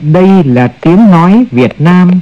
Đây là tiếng nói Việt Nam.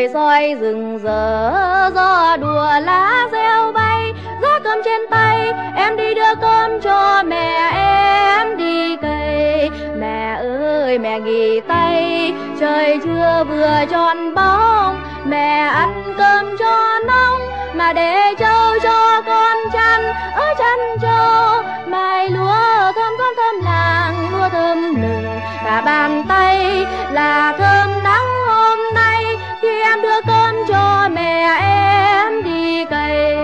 Trời soi rừng rỡ, gió đùa lá reo bay. Gió cơm trên tay, em đi đưa cơm cho mẹ, em đi cây mẹ ơi, mẹ nghỉ tay, trời chưa vừa tròn bóng. Mẹ ăn cơm cho nóng, mà để trâu cho con chăn. Ở chăn trâu mai lúa, thơm thơm thơm làng, lúa thơm lừng cả bàn tay là thơm mẹ em đi cày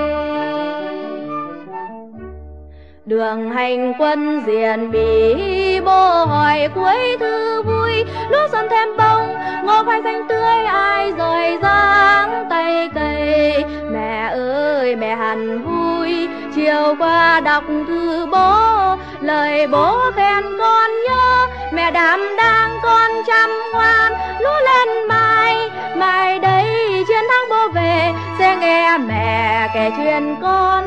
đường hành quân diện bỉ bố hỏi cuối thư vui lúa xuân thêm bông ngô khoai xanh tươi ai rồi dáng tay cày, mẹ ơi mẹ hẳn vui chiều qua đọc thư bố lời bố khen con nhớ mẹ đảm đang con chăm ngoan lúa lên mai mai đấy chiến thắng bố về, sẽ nghe mẹ kể chuyện con,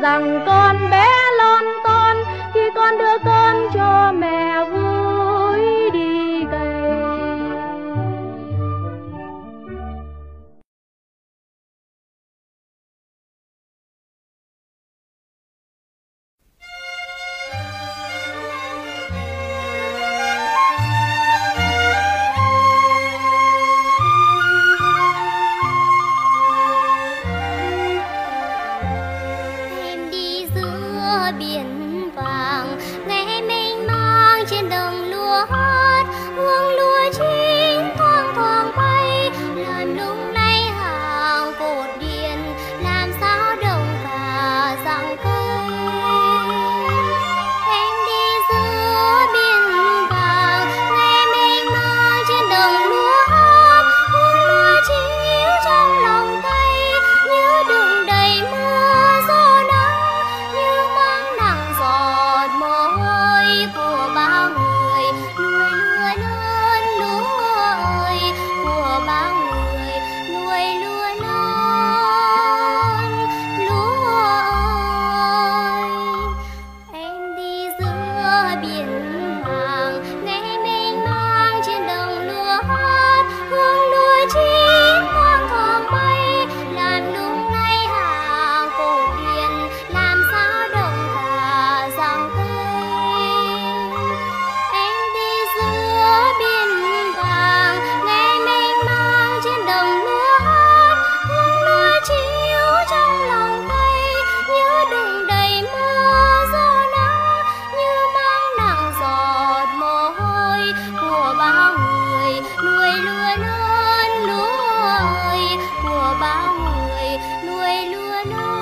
rằng con bé lon ton, khi con đưa cơm cho mẹ vui. của bao người nuôi lúa non lúa ơi. Của bao người nuôi lúa non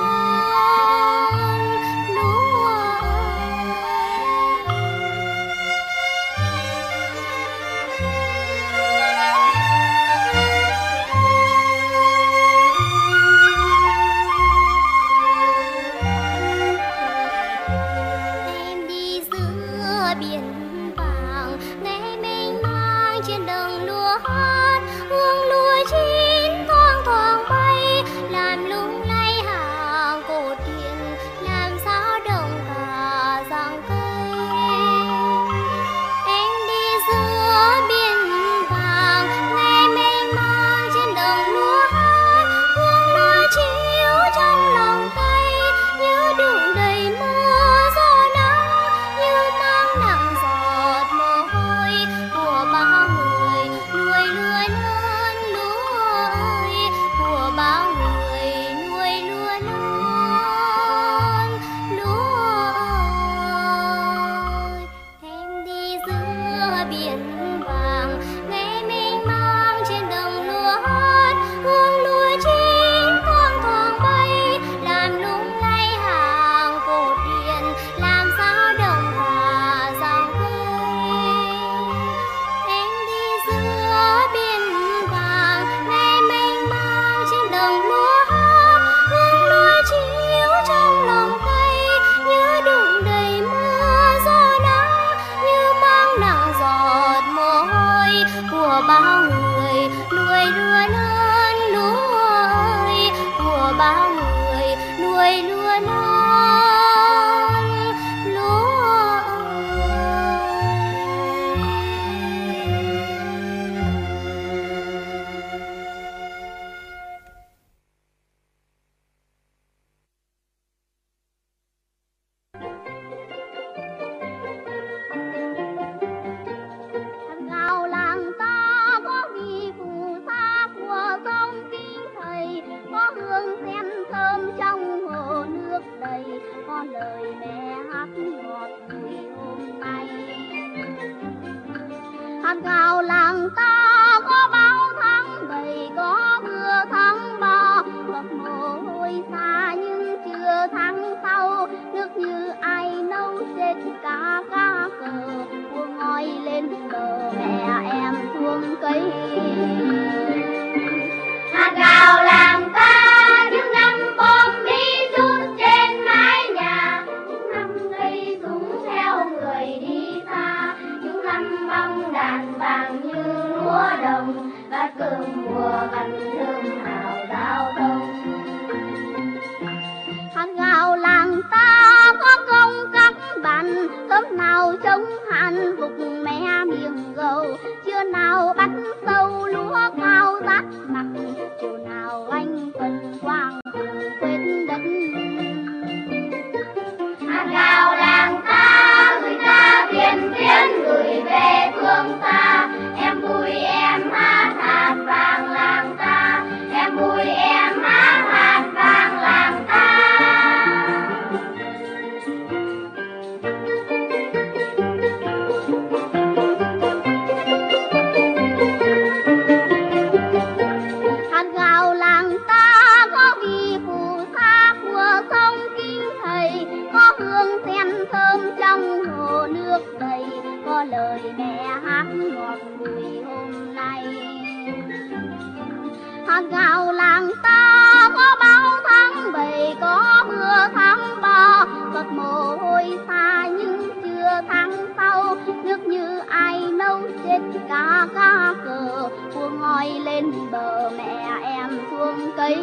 hết cá cá cờ cua ngoi lên bờ mẹ em xuống cây.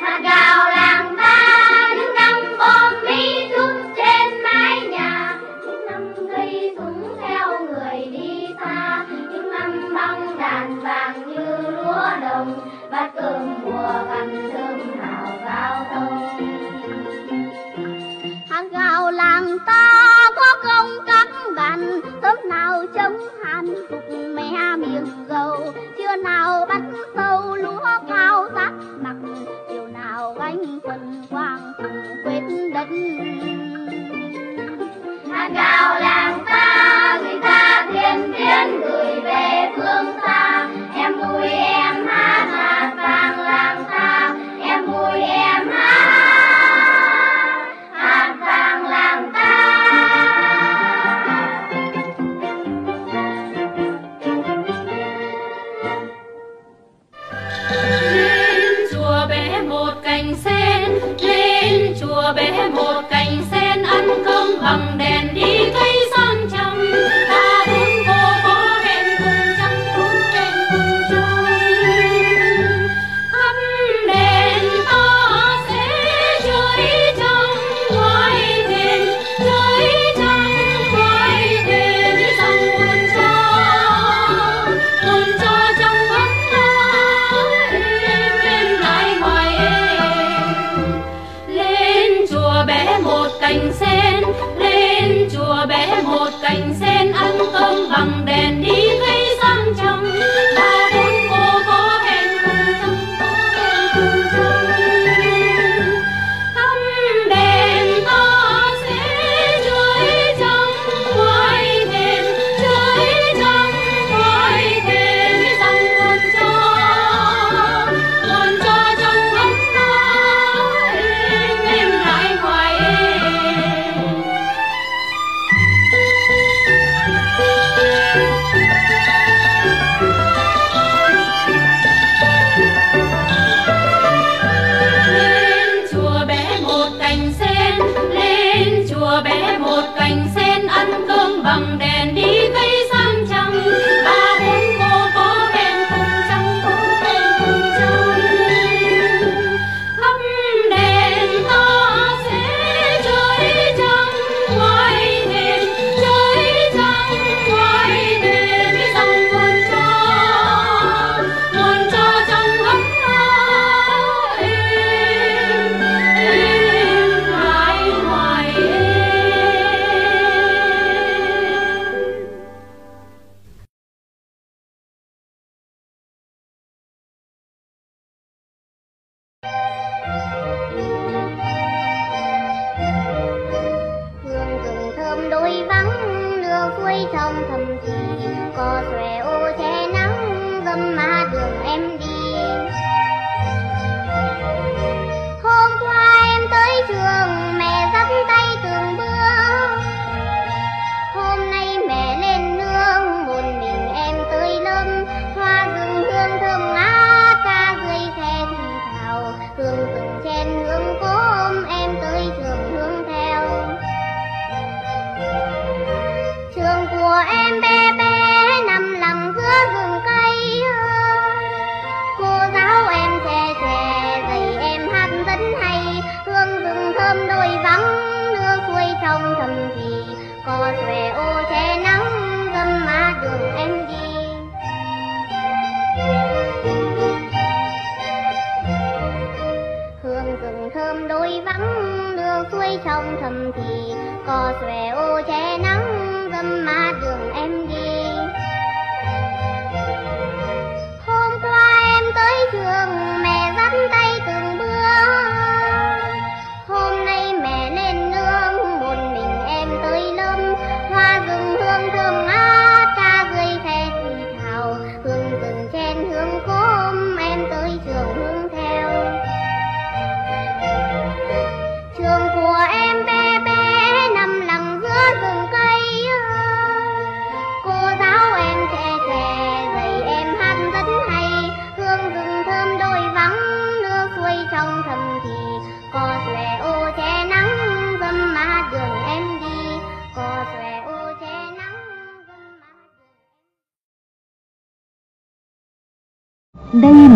Hát gạo là rừng thơm đôi vắng đưa suối trong thầm thì cò xòe ô che nắng, dâm mát đường em đi. Hôm qua em tới trường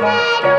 Việt Nam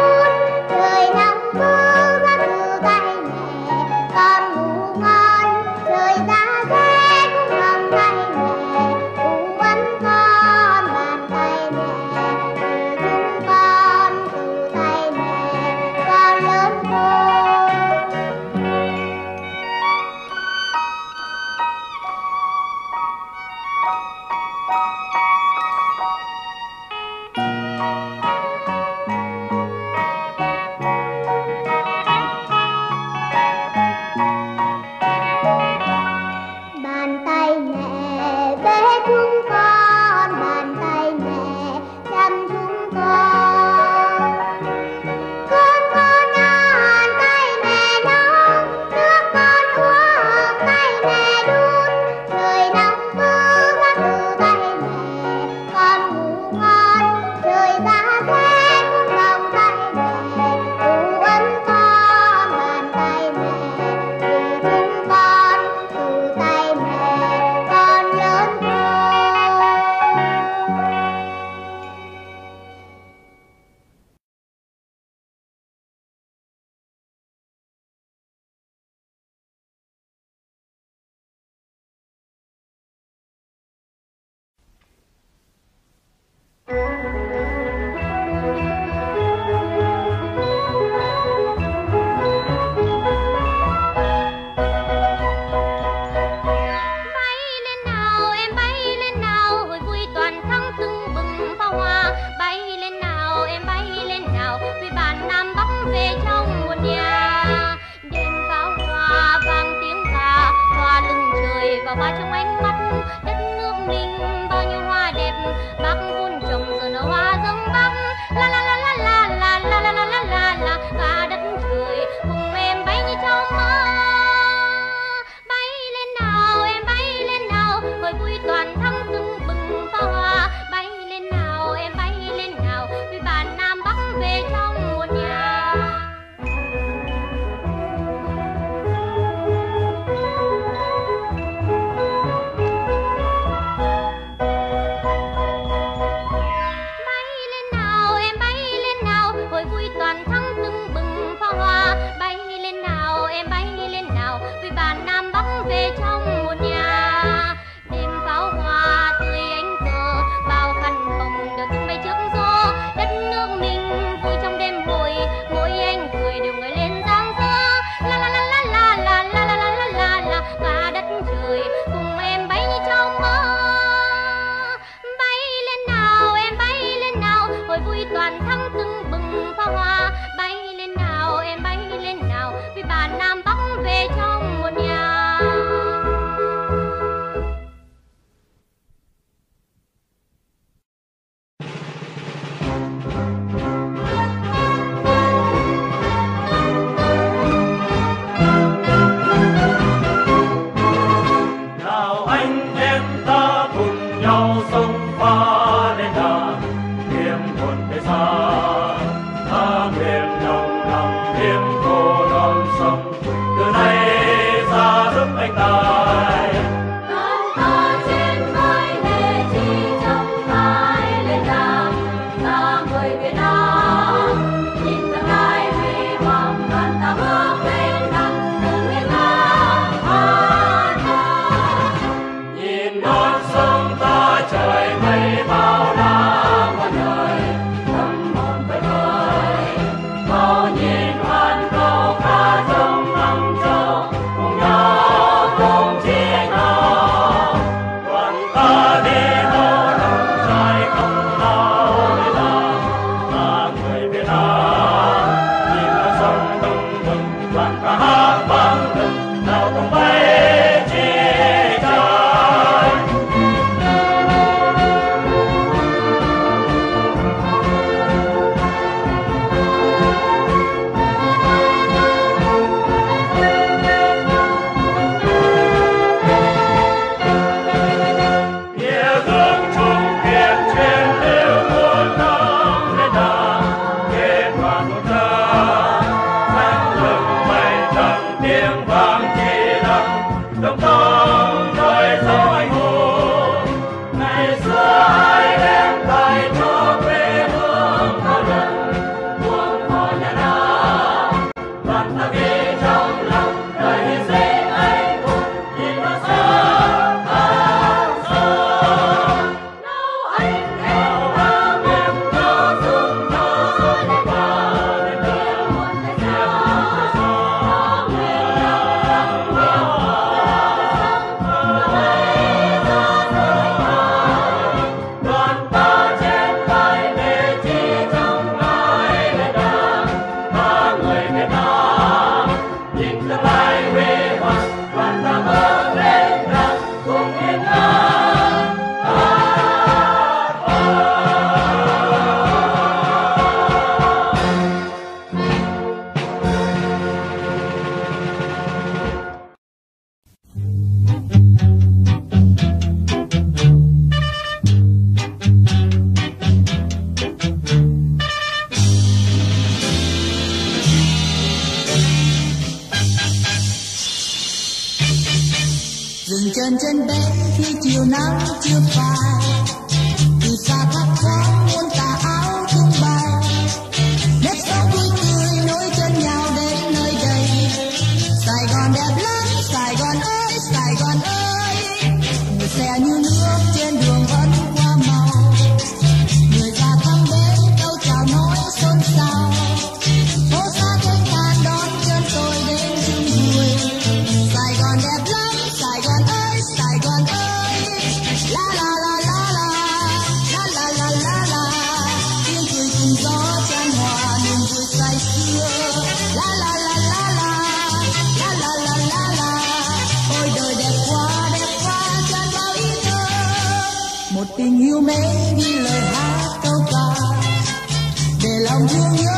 Lòng.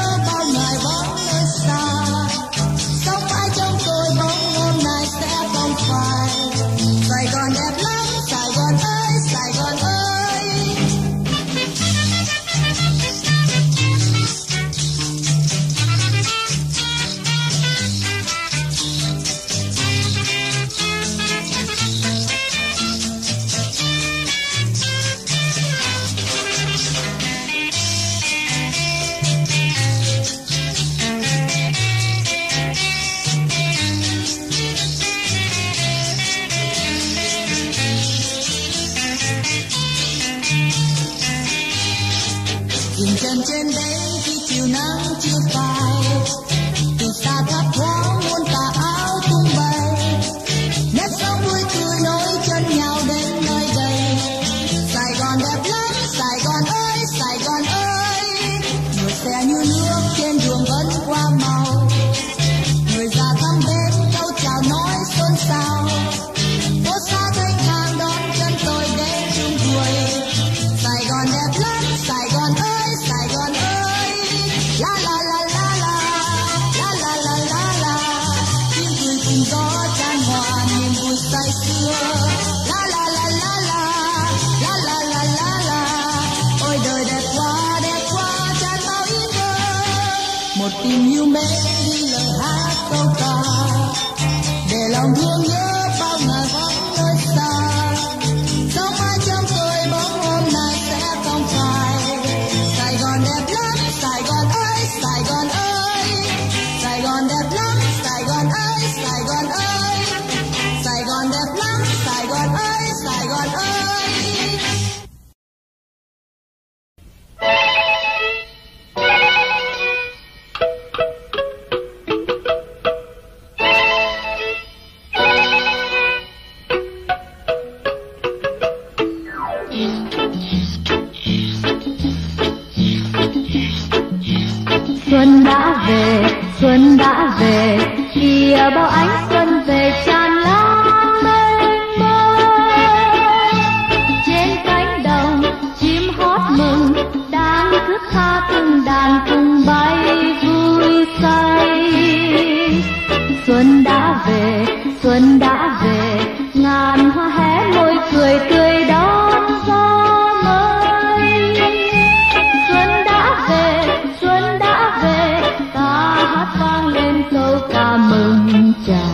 对